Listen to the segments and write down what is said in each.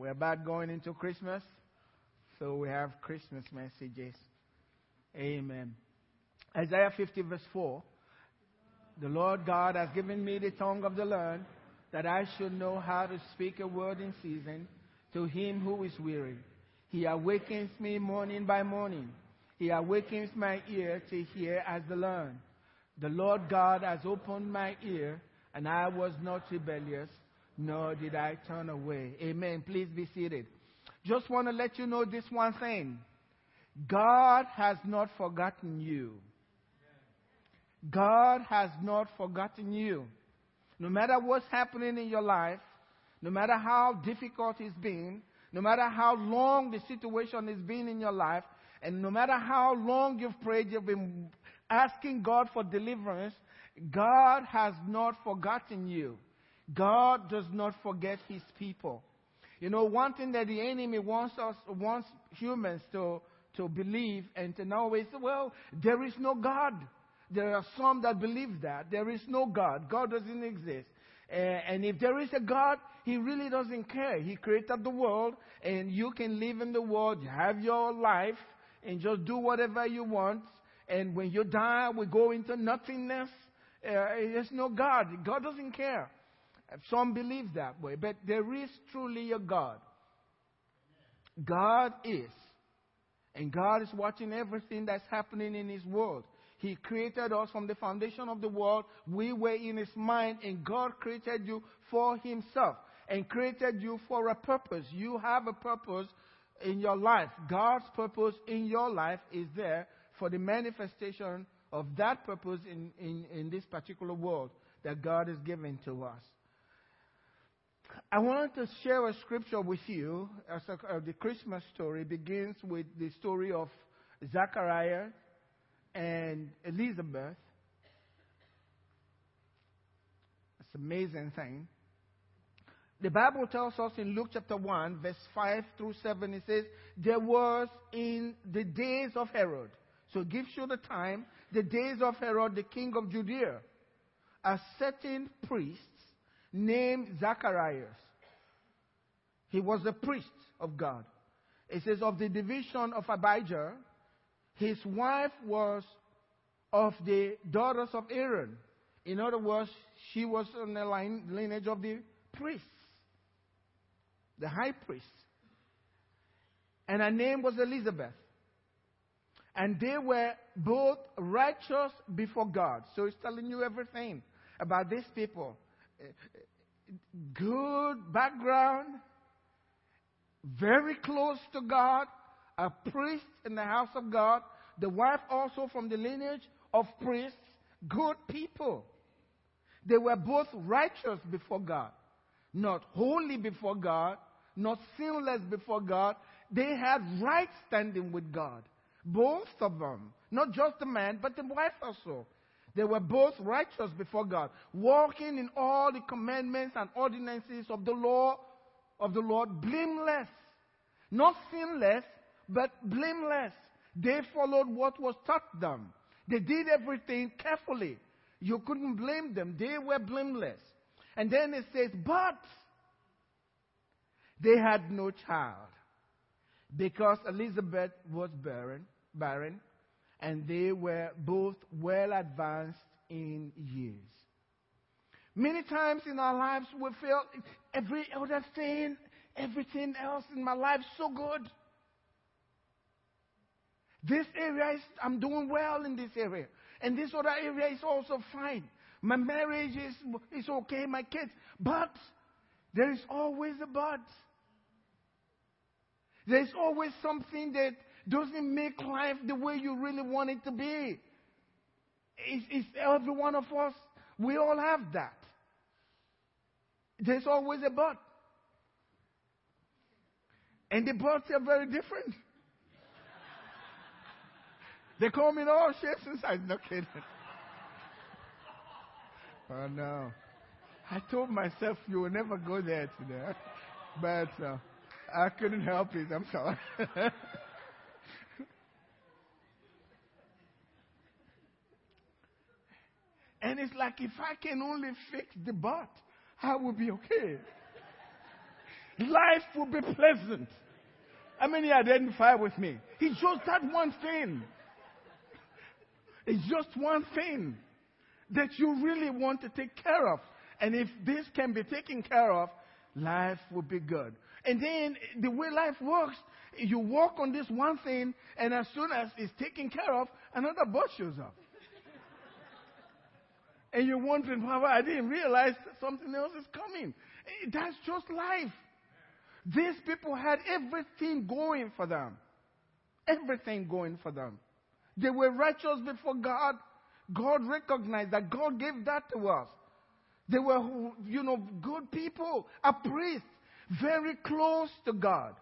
We're about going into Christmas, so we have Christmas messages. Amen. Isaiah 50, verse 4. The Lord God has given me the tongue of the learned, that I should know how to speak a word in season to him who is weary. He awakens me morning by morning. He awakens my ear to hear as the learned. The Lord God has opened my ear, and I was not rebellious, nor did I turn away. Amen. Please be seated. Just want to let you know this one thing God has not forgotten you. God has not forgotten you. No matter what's happening in your life, no matter how difficult it's been, no matter how long the situation has been in your life, and no matter how long you've prayed, you've been asking God for deliverance, God has not forgotten you. God does not forget his people. You know, one thing that the enemy wants us, wants humans to, to believe and to know is, well, there is no God. There are some that believe that. There is no God. God doesn't exist. And if there is a God, He really doesn't care. He created the world, and you can live in the world, have your life, and just do whatever you want. And when you die, we go into nothingness. Uh, there's no God. God doesn't care. Some believe that way, but there is truly a God. God is. And God is watching everything that's happening in His world. He created us from the foundation of the world. We were in His mind, and God created you for Himself and created you for a purpose. You have a purpose in your life. God's purpose in your life is there for the manifestation of that purpose in, in, in this particular world that God has given to us. I want to share a scripture with you. As a, uh, the Christmas story begins with the story of Zachariah and Elizabeth. It's an amazing thing. The Bible tells us in Luke chapter 1, verse 5 through 7, it says, There was in the days of Herod, so it gives you the time, the days of Herod, the king of Judea, a certain priest named Zacharias. He was a priest of God. It says, of the division of Abijah, his wife was of the daughters of Aaron. In other words, she was in the line, lineage of the priests, the high priest. And her name was Elizabeth. And they were both righteous before God. So it's telling you everything about these people. Good background, very close to God, a priest in the house of God, the wife also from the lineage of priests, good people. They were both righteous before God, not holy before God, not sinless before God. They had right standing with God. Both of them. Not just the man, but the wife also. They were both righteous before God, walking in all the commandments and ordinances of the law of the Lord, blameless. Not sinless, but blameless. They followed what was taught them. They did everything carefully. You couldn't blame them. They were blameless. And then it says, but they had no child because Elizabeth was barren, barren, and they were both well advanced in years. Many times in our lives we feel every other thing, everything else in my life so good. This area is, I'm doing well in this area. And this other area is also fine. My marriage is, is okay, my kids. But there is always a but. There's always something that doesn't make life the way you really want it to be. It's, it's every one of us. We all have that. There's always a but. And the buts are very different. They call me in all shapes and sizes. No kidding. Oh no. I told myself you will never go there today. But uh, I couldn't help it. I'm sorry. and it's like if I can only fix the butt, I will be okay. life will be pleasant. How many identify with me? It's just that one thing. It's just one thing that you really want to take care of. And if this can be taken care of, life will be good. And then the way life works, you work on this one thing, and as soon as it's taken care of, another boss shows up. And you're wondering, Papa, I didn't realize something else is coming. Eh, that's just life. These people had everything going for them. Everything going for them. They were righteous before God. God recognized that God gave that to us. They were, you know, good people, a priest, very close to God.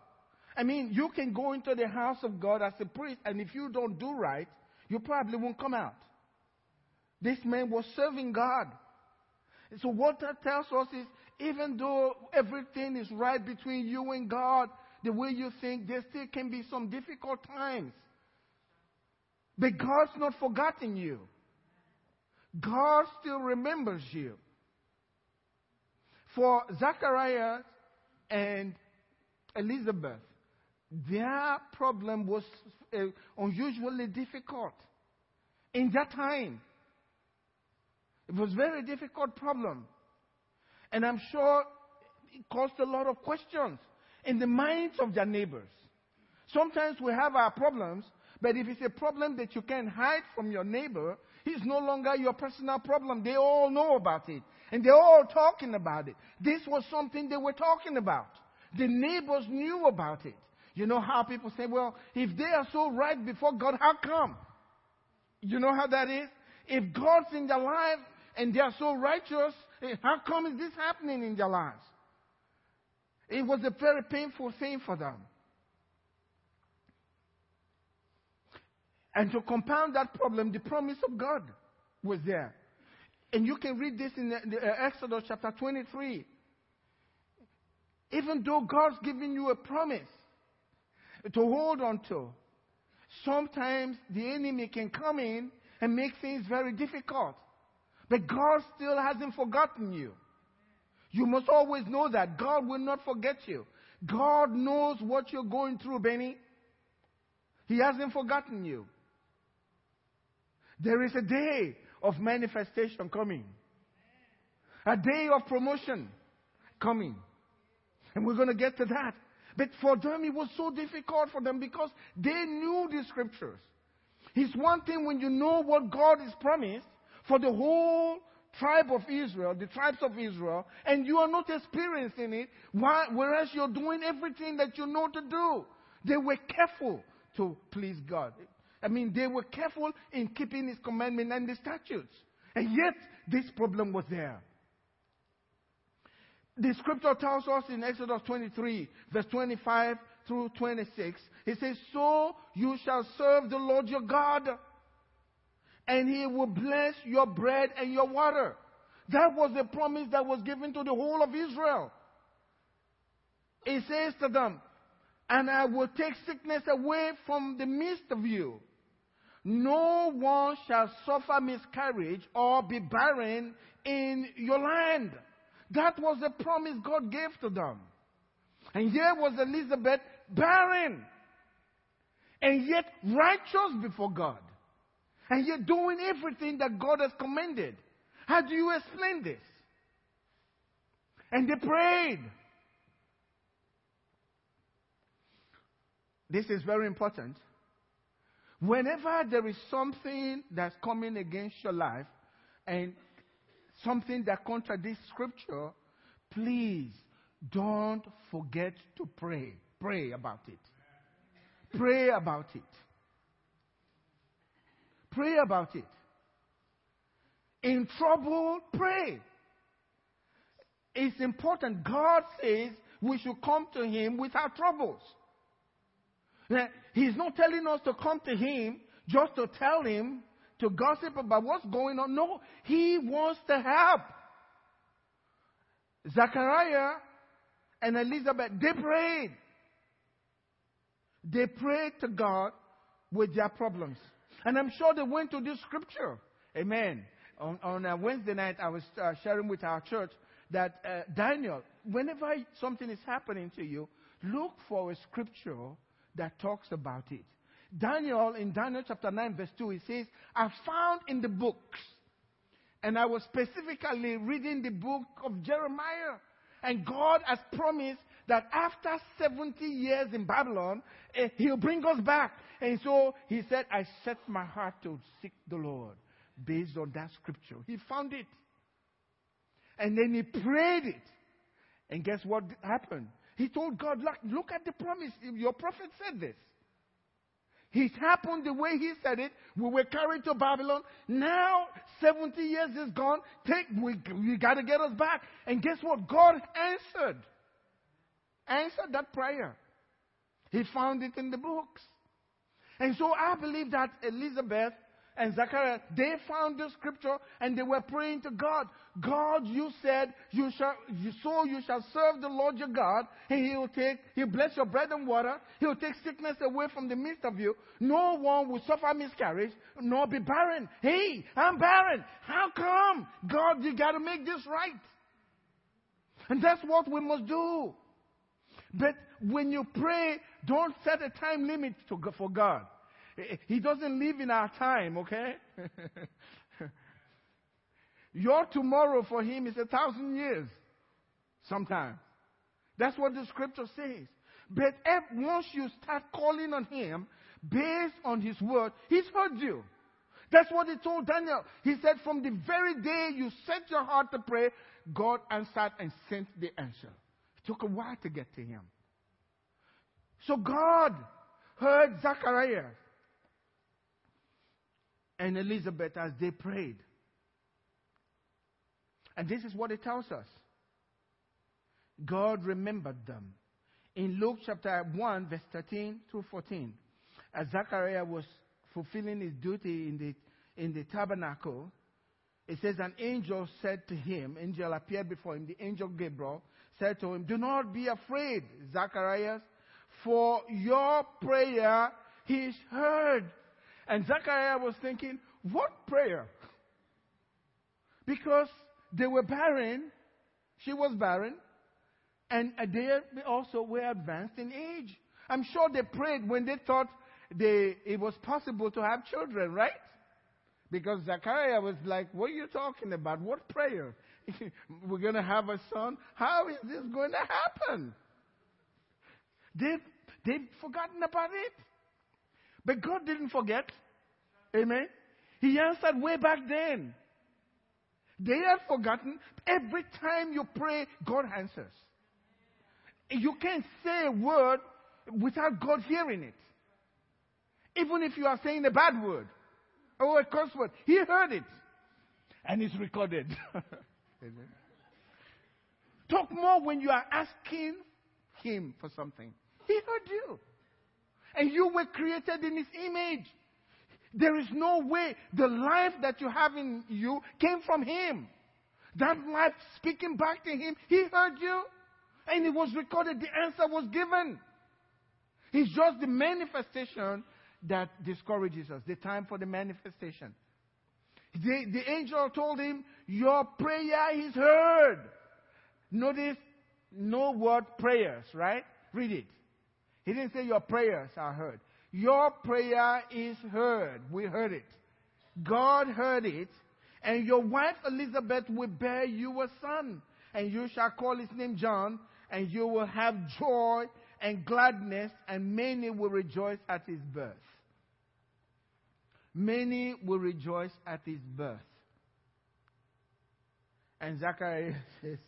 I mean, you can go into the house of God as a priest, and if you don't do right, you probably won't come out. This man was serving God. So what that tells us is, even though everything is right between you and God, the way you think, there still can be some difficult times. But God's not forgotten you. God still remembers you. For Zachariah and Elizabeth, their problem was uh, unusually difficult. In that time, it was a very difficult problem. And I'm sure it caused a lot of questions in the minds of their neighbors. Sometimes we have our problems, but if it's a problem that you can hide from your neighbor, it's no longer your personal problem. They all know about it. And they're all talking about it. This was something they were talking about. The neighbors knew about it. You know how people say, well, if they are so right before God, how come? You know how that is? If God's in their life and they are so righteous, eh, how come is this happening in their lives? It was a very painful thing for them. And to compound that problem, the promise of God was there. And you can read this in the, the, uh, Exodus chapter 23. Even though God's giving you a promise to hold on to, sometimes the enemy can come in and make things very difficult. But God still hasn't forgotten you. You must always know that God will not forget you. God knows what you're going through, Benny. He hasn't forgotten you. There is a day of manifestation coming, a day of promotion coming. And we're going to get to that. But for them, it was so difficult for them because they knew the scriptures. It's one thing when you know what God has promised for the whole tribe of Israel, the tribes of Israel, and you are not experiencing it, whereas you're doing everything that you know to do. They were careful to please God. I mean, they were careful in keeping his commandment and the statutes. And yet, this problem was there. The scripture tells us in Exodus 23, verse 25 through 26, it says, So you shall serve the Lord your God, and he will bless your bread and your water. That was the promise that was given to the whole of Israel. It says to them, and I will take sickness away from the midst of you. No one shall suffer miscarriage or be barren in your land. That was the promise God gave to them. And here was Elizabeth barren. And yet righteous before God. And you're doing everything that God has commanded. How do you explain this? And they prayed. This is very important Whenever there is something that's coming against your life and something that contradicts scripture, please don't forget to pray. Pray about it. Pray about it. Pray about it. In trouble, pray. It's important. God says we should come to Him with our troubles. He's not telling us to come to Him just to tell Him, to gossip about what's going on. No, He wants to help. Zachariah and Elizabeth, they prayed. They prayed to God with their problems. And I'm sure they went to this scripture. Amen. On, on a Wednesday night, I was uh, sharing with our church that uh, Daniel, whenever something is happening to you, look for a scripture that talks about it. Daniel, in Daniel chapter 9, verse 2, he says, I found in the books, and I was specifically reading the book of Jeremiah. And God has promised that after 70 years in Babylon, eh, He'll bring us back. And so He said, I set my heart to seek the Lord based on that scripture. He found it. And then he prayed it. And guess what happened? He told God, look, look at the promise. Your prophet said this. It happened the way he said it. We were carried to Babylon. Now, 70 years is gone. Take, we, we got to get us back. And guess what? God answered. Answered that prayer. He found it in the books. And so I believe that Elizabeth and Zachariah, they found the scripture and they were praying to God. God, you said, you shall, you, so you shall serve the Lord your God, and He will take, He'll bless your bread and water, He'll take sickness away from the midst of you. No one will suffer miscarriage, nor be barren. Hey, I'm barren. How come? God, you gotta make this right. And that's what we must do. But when you pray, don't set a time limit to, for God. He doesn't live in our time, okay? Your tomorrow for him is a thousand years sometimes. That's what the scripture says. But if, once you start calling on him based on his word, he's heard you. That's what he told Daniel. He said, From the very day you set your heart to pray, God answered and sent the answer. Took a while to get to him. So God heard Zachariah and Elizabeth as they prayed. And this is what it tells us God remembered them. In Luke chapter 1, verse 13 through 14, as Zachariah was fulfilling his duty in the, in the tabernacle, it says, An angel said to him, angel appeared before him, the angel Gabriel said to him, Do not be afraid, Zacharias, for your prayer is heard. And Zachariah was thinking, what prayer? Because they were barren, she was barren, and they also were advanced in age. I'm sure they prayed when they thought they, it was possible to have children, right? Because Zachariah was like, What are you talking about? What prayer? We're going to have a son? How is this going to happen? They've, they've forgotten about it. But God didn't forget. Amen. He answered way back then. They had forgotten. Every time you pray, God answers. You can't say a word without God hearing it. Even if you are saying a bad word or a curse word, He heard it. And it's recorded. Talk more when you are asking Him for something. He heard you. And you were created in His image. There is no way the life that you have in you came from Him. That life speaking back to Him, He heard you. And it was recorded, the answer was given. It's just the manifestation that discourages us, the time for the manifestation. The, the angel told him, Your prayer is heard. Notice no word prayers, right? Read it. He didn't say your prayers are heard. Your prayer is heard. We heard it. God heard it. And your wife Elizabeth will bear you a son. And you shall call his name John. And you will have joy and gladness. And many will rejoice at his birth. Many will rejoice at his birth. And Zacharias says,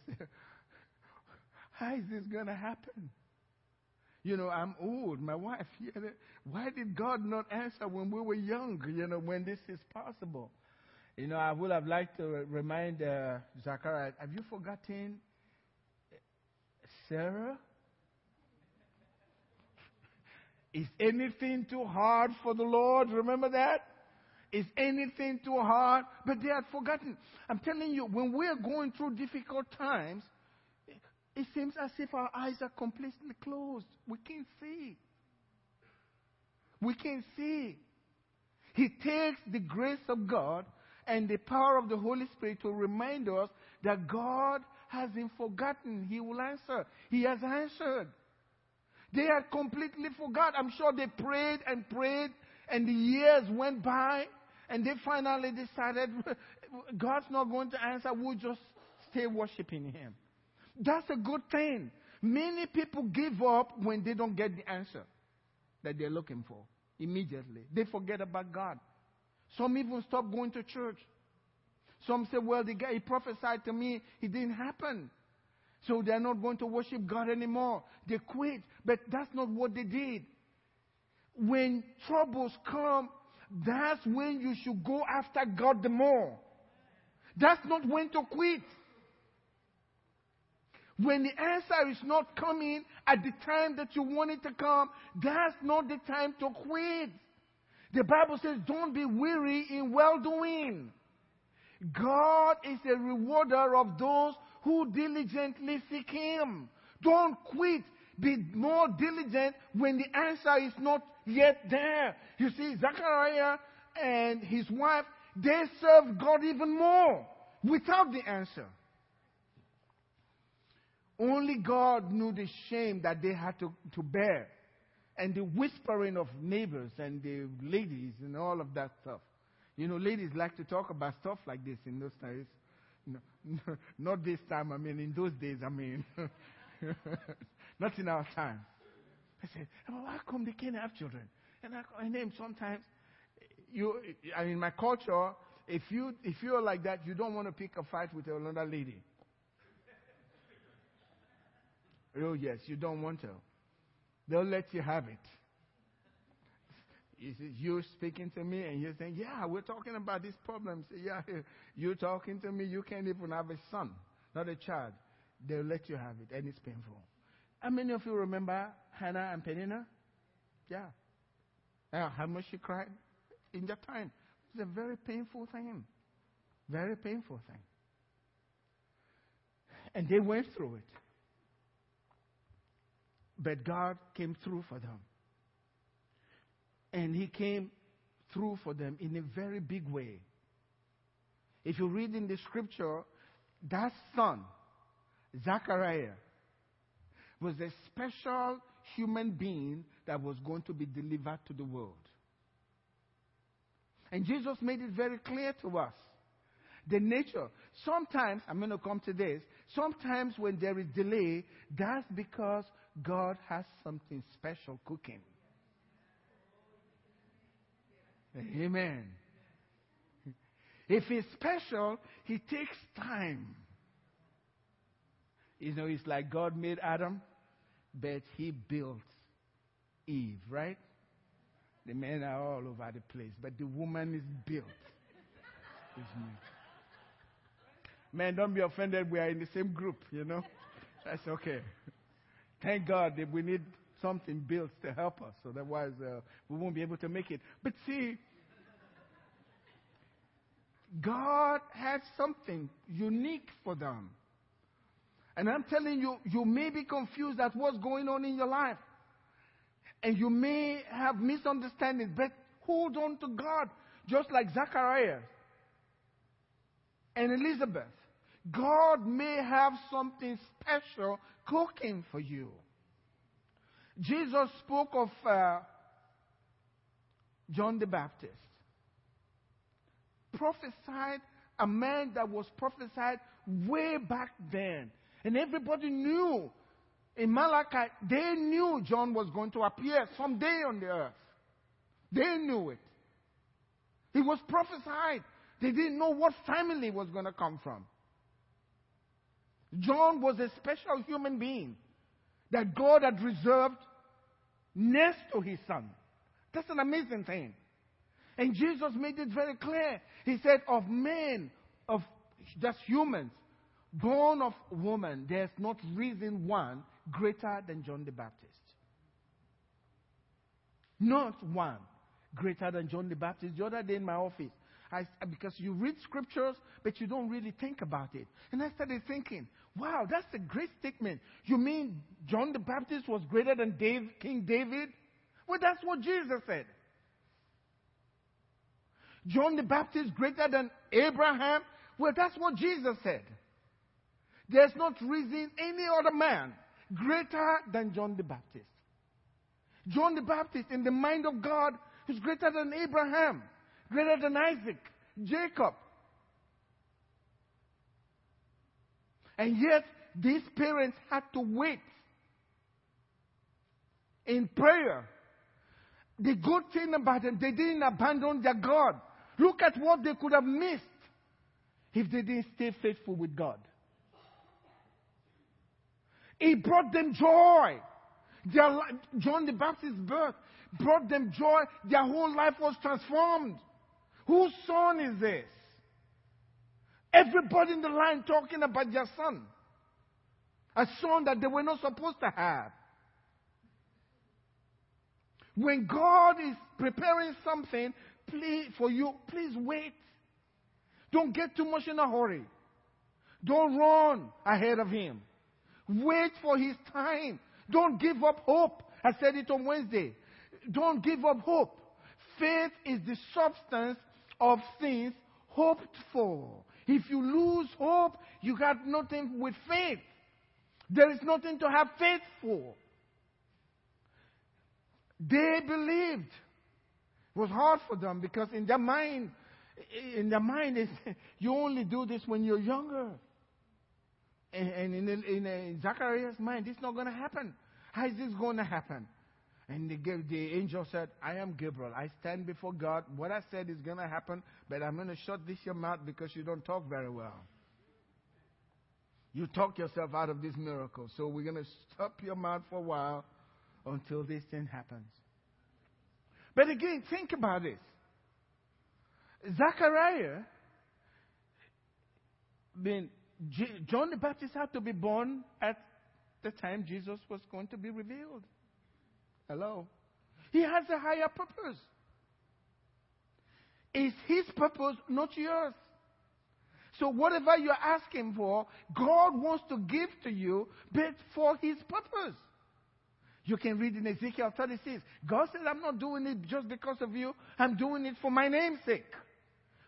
How is this going to happen? You know, I'm old. My wife, why did God not answer when we were young, you know, when this is possible? You know, I would have liked to remind uh, Zachariah, have you forgotten Sarah? Is anything too hard for the Lord? Remember that? Is anything too hard? But they had forgotten. I'm telling you, when we're going through difficult times, it seems as if our eyes are completely closed. We can't see. We can't see. He takes the grace of God and the power of the Holy Spirit to remind us that God hasn't forgotten. He will answer. He has answered. They had completely forgot. I'm sure they prayed and prayed, and the years went by, and they finally decided God's not going to answer. We'll just stay worshiping Him. That's a good thing. Many people give up when they don't get the answer that they're looking for immediately. They forget about God. Some even stop going to church. Some say, well, the guy, he prophesied to me, it didn't happen. So they're not going to worship God anymore. They quit. But that's not what they did. When troubles come, that's when you should go after God the more. That's not when to quit. When the answer is not coming at the time that you want it to come, that's not the time to quit. The Bible says, don't be weary in well doing. God is a rewarder of those who diligently seek Him. Don't quit. Be more diligent when the answer is not yet there. You see, Zachariah and his wife, they served God even more without the answer. Only God knew the shame that they had to, to bear and the whispering of neighbors and the ladies and all of that stuff. You know, ladies like to talk about stuff like this in those days. No, not this time, I mean, in those days, I mean. not in our time. I said, well, how come they can't have children? And I, and then sometimes, you, I mean, my culture, if you if you're like that, you don't want to pick a fight with another lady. Oh, yes, you don't want to. They'll let you have it. You're speaking to me and you're saying, Yeah, we're talking about this problem. Say, yeah, you're talking to me. You can't even have a son, not a child. They'll let you have it, and it's painful. How many of you remember Hannah and Penina? Yeah. Yeah, how much she cried in that time. It's a very painful thing. Very painful thing. And they went through it. But God came through for them. And He came through for them in a very big way. If you read in the scripture, that son, Zachariah, was a special human being that was going to be delivered to the world. And Jesus made it very clear to us the nature. Sometimes, I'm going to come to this, sometimes when there is delay, that's because God has something special cooking. Amen. If it's special, He takes time. You know, it's like God made Adam, but He built Eve, right? The men are all over the place, but the woman is built. Man, don't be offended. We are in the same group, you know. That's okay. Thank God that we need something built to help us, otherwise uh, we won't be able to make it. But see, God had something unique for them. And I'm telling you, you may be confused at what's going on in your life. And you may have misunderstandings, but hold on to God, just like Zachariah and Elizabeth. God may have something special cooking for you. Jesus spoke of uh, John the Baptist. Prophesied, a man that was prophesied way back then. And everybody knew in Malachi, they knew John was going to appear someday on the earth. They knew it. He was prophesied. They didn't know what family was going to come from. John was a special human being that God had reserved next to his son. That's an amazing thing. And Jesus made it very clear. He said, Of men, of just humans, born of woman, there's not risen one greater than John the Baptist. Not one greater than John the Baptist. The other day in my office, I, because you read scriptures, but you don't really think about it. And I started thinking, wow, that's a great statement. You mean John the Baptist was greater than Dave, King David? Well, that's what Jesus said. John the Baptist greater than Abraham? Well, that's what Jesus said. There's not risen any other man greater than John the Baptist. John the Baptist, in the mind of God, is greater than Abraham, greater than Isaac, Jacob. And yet, these parents had to wait in prayer. The good thing about them, they didn't abandon their God. Look at what they could have missed if they didn't stay faithful with God. It brought them joy. Their, John the Baptist's birth brought them joy. Their whole life was transformed. Whose son is this? Everybody in the line talking about their son. A son that they were not supposed to have. When God is preparing something please, for you, please wait. Don't get too much in a hurry. Don't run ahead of Him. Wait for His time. Don't give up hope. I said it on Wednesday. Don't give up hope. Faith is the substance of things hoped for. If you lose hope, you got nothing with faith. There is nothing to have faith for. They believed. It was hard for them because in their mind, in their mind, you only do this when you're younger. And, in, in, in uh, Zacharias' mind, this is not going to happen. How is this going to happen? And the, the angel said, I am Gabriel. I stand before God. What I said is going to happen, but I'm going to shut this your mouth because you don't talk very well. You talk yourself out of this miracle. So we're going to stop your mouth for a while until this thing happens. But again, think about this. Zachariah, mean, John the Baptist had to be born at the time Jesus was going to be revealed. Hello? He has a higher purpose. It's his purpose, not yours. So whatever you're asking for, God wants to give to you, but for his purpose. You can read in Ezekiel 36. God said, I'm not doing it just because of you. I'm doing it for my name's sake.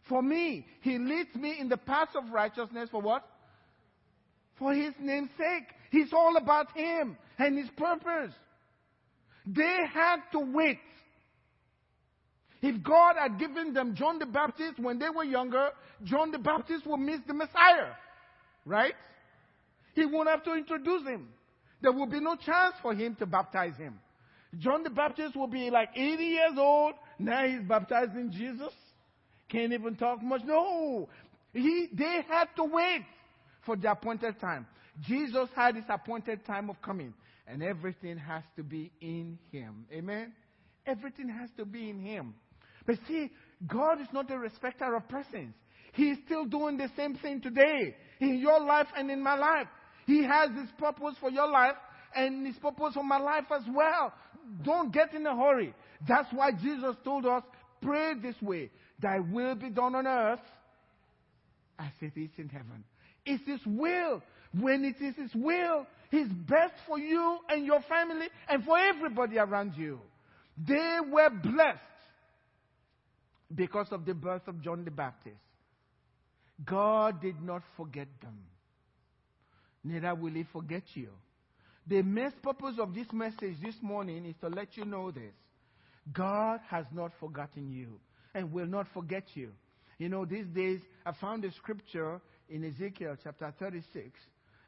For me. He leads me in the path of righteousness for what? For his name's sake. He's all about him and his purpose. They had to wait. If God had given them John the Baptist when they were younger, John the Baptist would miss the Messiah. Right? He won't have to introduce him. There will be no chance for him to baptize him. John the Baptist will be like 80 years old. Now he's baptizing Jesus. Can't even talk much. No. He, they had to wait for the appointed time. Jesus had his appointed time of coming. And everything has to be in him. Amen? Everything has to be in him. But see, God is not a respecter of persons. He is still doing the same thing today in your life and in my life. He has His purpose for your life and His purpose for my life as well. Don't get in a hurry. That's why Jesus told us, pray this way, thy will be done on earth as it is in heaven. It's His will. When it is His will, His best for you and your family and for everybody around you. They were blessed because of the birth of John the Baptist. God did not forget them neither will he forget you. The main purpose of this message this morning is to let you know this. God has not forgotten you and will not forget you. You know, these days I found a scripture in Ezekiel chapter 36,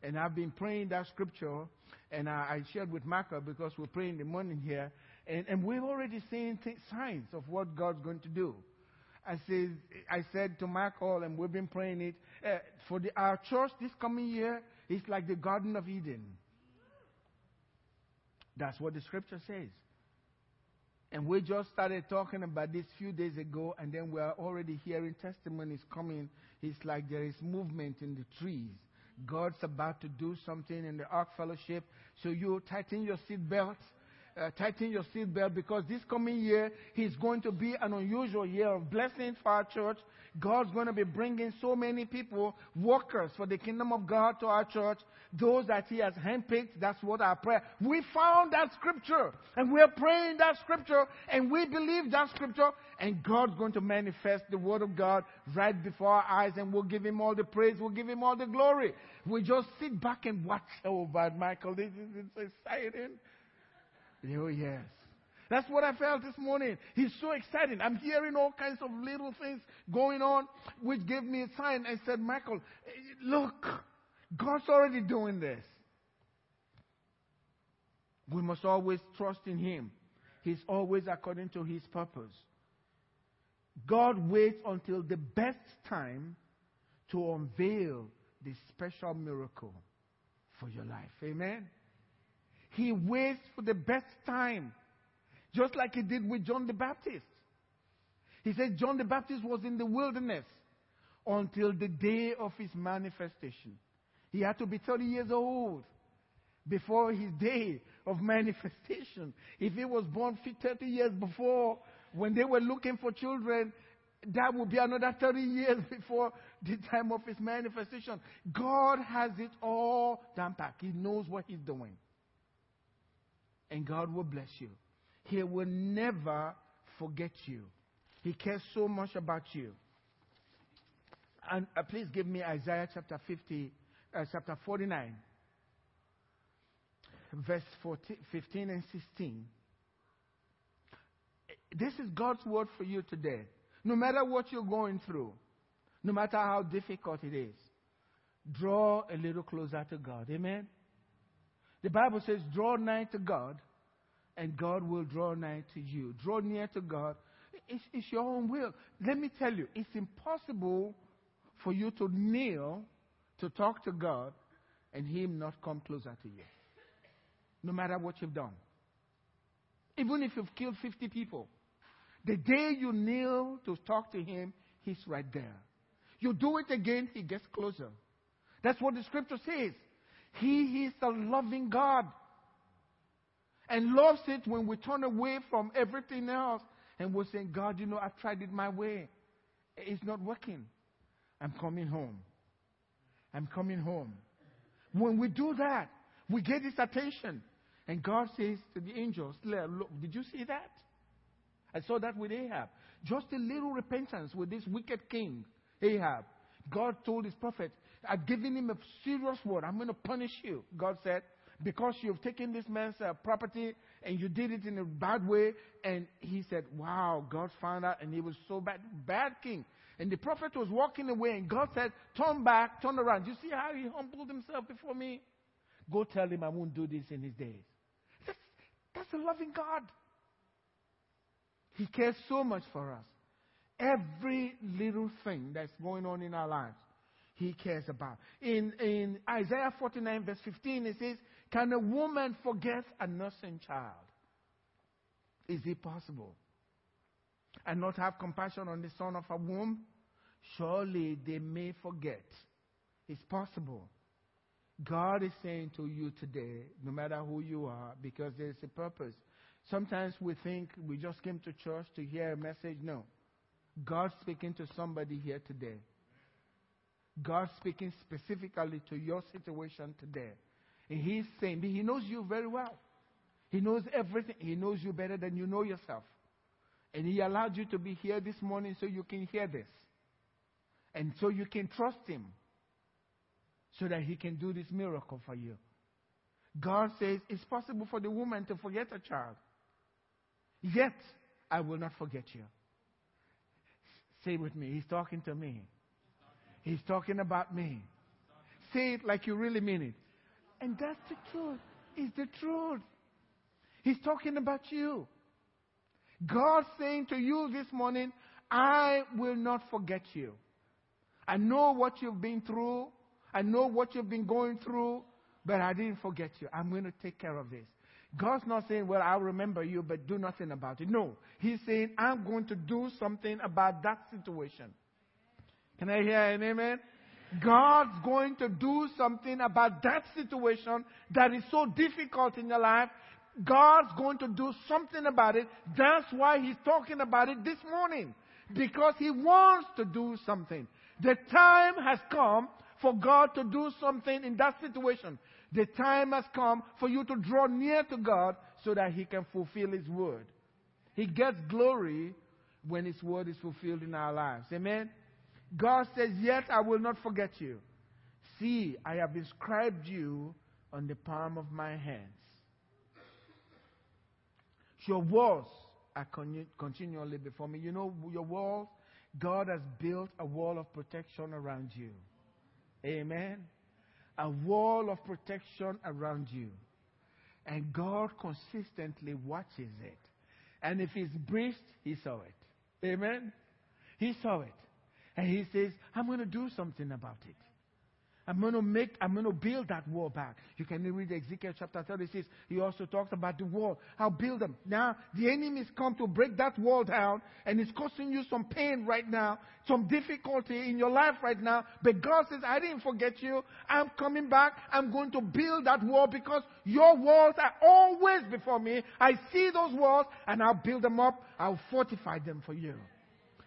and I've been praying that scripture, and I, I shared with Marco because we're praying the morning here, and, and we've already seen th- signs of what God's going to do. I said, I said to Michael, and we've been praying it, uh, for the, our church this coming year, it's like the Garden of Eden. That's what the scripture says. And we just started talking about this few days ago, and then we are already hearing testimonies coming. It's like there is movement in the trees. God's about to do something in the Ark Fellowship. So you tighten your seatbelts uh, tighten your seatbelt because this coming year is going to be an unusual year of blessings for our church. God's going to be bringing so many people, workers for the kingdom of God to our church. Those that He has handpicked, that's what our prayer. We found that scripture and we're praying that scripture and we believe that scripture and God's going to manifest the word of God right before our eyes and we'll give Him all the praise, we'll give Him all the glory. We just sit back and watch. Oh, but Michael, this is exciting. Oh, yes. That's what I felt this morning. He's so excited. I'm hearing all kinds of little things going on, which gave me a sign. I said, Michael, look, God's already doing this. We must always trust in Him. He's always according to His purpose. God waits until the best time to unveil the special miracle for your life. Amen. He waits for the best time. Just like he did with John the Baptist. He said John the Baptist was in the wilderness until the day of his manifestation. He had to be 30 years old before his day of manifestation. If he was born 30 years before, when they were looking for children, that would be another 30 years before the time of his manifestation. God has it all down packed. He knows what he's doing and God will bless you. He will never forget you. He cares so much about you. And uh, please give me Isaiah chapter 50, uh, chapter 49, verse 14, 15 and 16. This is God's word for you today. No matter what you're going through, no matter how difficult it is, draw a little closer to God. Amen? The Bible says, draw nigh to God, and God will draw nigh to you. Draw near to God. It's, it's your own will. Let me tell you, it's impossible for you to kneel to talk to God and Him not come closer to you. No matter what you've done. Even if you've killed 50 people, the day you kneel to talk to Him, He's right there. You do it again, He gets closer. That's what the scripture says. He is a loving God. And loves it when we turn away from everything else and we're saying, God, you know, I've tried it my way. It's not working. I'm coming home. I'm coming home. When we do that, we get his attention. And God says to the angels, Look, did you see that? I saw that with Ahab. Just a little repentance with this wicked king, Ahab. God told his prophet, I've given him a serious word. I'm going to punish you. God said, because you've taken this man's uh, property and you did it in a bad way. And he said, Wow, God found out and he was so bad. Bad king. And the prophet was walking away and God said, Turn back, turn around. You see how he humbled himself before me? Go tell him I won't do this in his days. That's, that's a loving God. He cares so much for us. Every little thing that's going on in our lives, he cares about. In, in Isaiah 49, verse 15, it says, Can a woman forget a nursing child? Is it possible? And not have compassion on the son of a womb? Surely they may forget. It's possible. God is saying to you today, no matter who you are, because there is a purpose. Sometimes we think we just came to church to hear a message. No. God's speaking to somebody here today. God speaking specifically to your situation today. And He's saying, He knows you very well. He knows everything. He knows you better than you know yourself. And He allowed you to be here this morning so you can hear this. And so you can trust Him. So that He can do this miracle for you. God says it's possible for the woman to forget a child. Yet, I will not forget you. Say with me, He's talking to me. He's talking about me. Say it like you really mean it. And that's the truth. It's the truth. He's talking about you. God saying to you this morning, I will not forget you. I know what you've been through. I know what you've been going through, but I didn't forget you. I'm going to take care of this. God's not saying, Well, I'll remember you, but do nothing about it. No. He's saying, I'm going to do something about that situation. Can I hear an amen? God's going to do something about that situation that is so difficult in your life. God's going to do something about it. That's why He's talking about it this morning. Because He wants to do something. The time has come for God to do something in that situation. The time has come for you to draw near to God so that He can fulfill His word. He gets glory when His word is fulfilled in our lives. Amen? God says, Yet I will not forget you. See, I have inscribed you on the palm of my hands. Your walls are continually before me. You know, your walls, God has built a wall of protection around you. Amen. A wall of protection around you. And God consistently watches it. And if it's breached, He saw it. Amen. He saw it. And He says, I'm going to do something about it. I'm going to make, I'm going to build that wall back. You can read Ezekiel chapter 36. He also talks about the wall. I'll build them. Now, the enemy's come to break that wall down, and it's causing you some pain right now, some difficulty in your life right now. But God says, I didn't forget you. I'm coming back. I'm going to build that wall because your walls are always before me. I see those walls, and I'll build them up. I'll fortify them for you.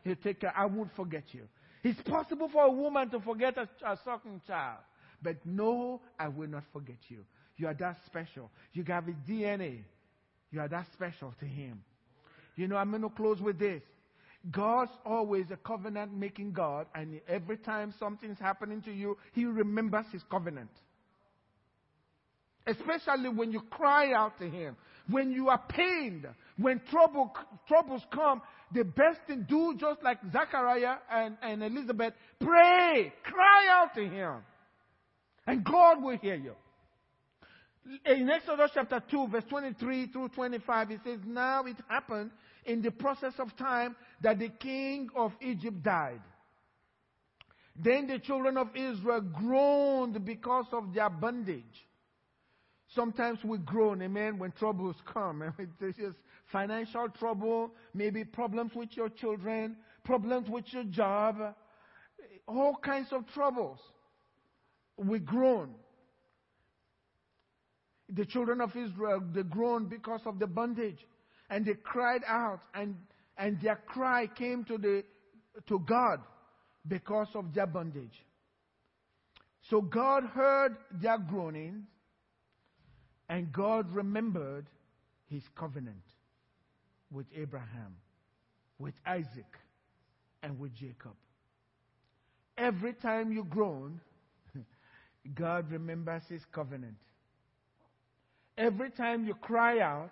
He'll take care. I won't forget you. It's possible for a woman to forget a, a sucking child. But no, I will not forget you. You are that special. You have his DNA. You are that special to him. You know, I'm going to close with this. God's always a covenant making God, and every time something's happening to you, He remembers His covenant. Especially when you cry out to Him, when you are pained, when trouble, troubles come, the best thing, do just like Zachariah and, and Elizabeth, pray, cry out to Him, and God will hear you. In Exodus chapter 2, verse 23 through 25, it says, Now it happened in the process of time that the king of Egypt died. Then the children of Israel groaned because of their bondage. Sometimes we groan, amen, when troubles come. There's just financial trouble, maybe problems with your children, problems with your job, all kinds of troubles. We groan. The children of Israel, they groaned because of the bondage. And they cried out, and, and their cry came to, the, to God because of their bondage. So God heard their groaning and God remembered his covenant with Abraham, with Isaac, and with Jacob. Every time you groan, God remembers his covenant. Every time you cry out,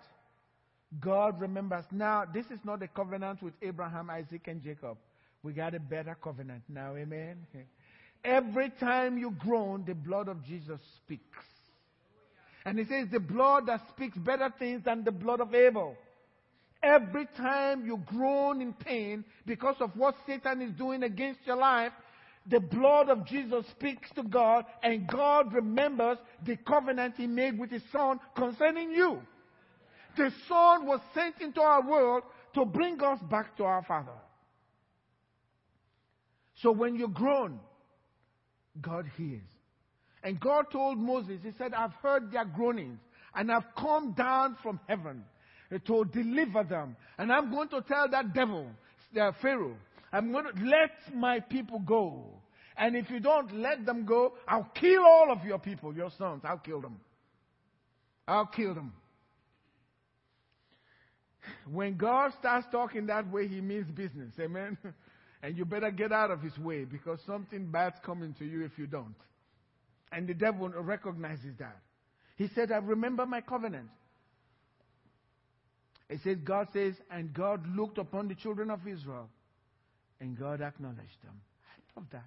God remembers. Now, this is not a covenant with Abraham, Isaac, and Jacob. We got a better covenant now, amen? Every time you groan, the blood of Jesus speaks. And he says, the blood that speaks better things than the blood of Abel. Every time you groan in pain because of what Satan is doing against your life, the blood of Jesus speaks to God, and God remembers the covenant He made with His Son concerning you. The Son was sent into our world to bring us back to our Father. So when you groan, God hears. And God told Moses, He said, I've heard their groanings and I've come down from heaven to deliver them. And I'm going to tell that devil, the Pharaoh, I'm going to let my people go. And if you don't let them go, I'll kill all of your people, your sons. I'll kill them. I'll kill them. When God starts talking that way, he means business. Amen. And you better get out of his way because something bad's coming to you if you don't. And the devil recognizes that. He said, I remember my covenant. It says, God says, and God looked upon the children of Israel, and God acknowledged them. I love that.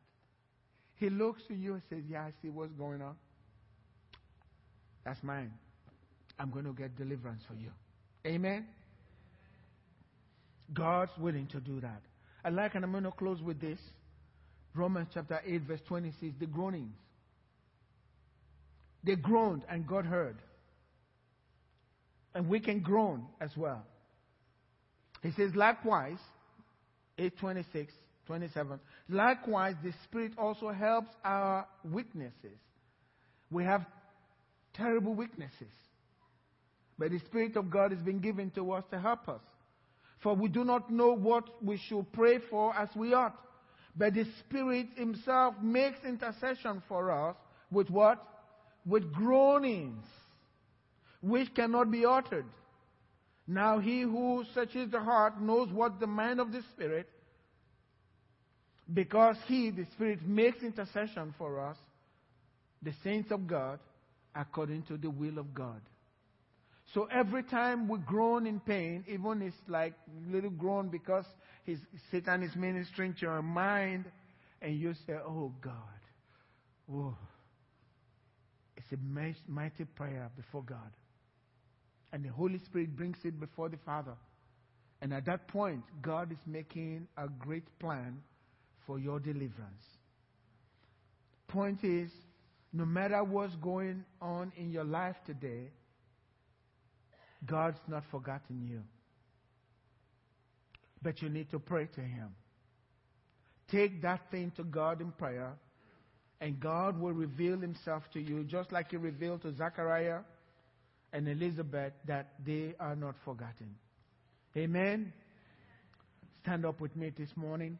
He looks to you and says, Yeah, I see what's going on. That's mine. I'm going to get deliverance for you. Amen. God's willing to do that. I like, and I'm going to close with this. Romans chapter 8, verse 26, the groanings. They groaned and God heard. And we can groan as well. He says, likewise, 826, 27, likewise, the Spirit also helps our weaknesses. We have terrible weaknesses. But the Spirit of God has been given to us to help us. For we do not know what we should pray for as we ought. But the Spirit Himself makes intercession for us with what? With groanings, which cannot be uttered. Now he who searches the heart knows what the mind of the Spirit, because he, the Spirit, makes intercession for us, the saints of God, according to the will of God. So every time we groan in pain, even it's like little groan because his, Satan is ministering to our mind, and you say, "Oh God, whoa." It's a mighty prayer before God, and the Holy Spirit brings it before the Father, and at that point, God is making a great plan for your deliverance. Point is, no matter what's going on in your life today, God's not forgotten you. But you need to pray to Him. Take that thing to God in prayer, and God will reveal Himself to you, just like He revealed to Zachariah and Elizabeth that they are not forgotten. Amen. Stand up with me this morning.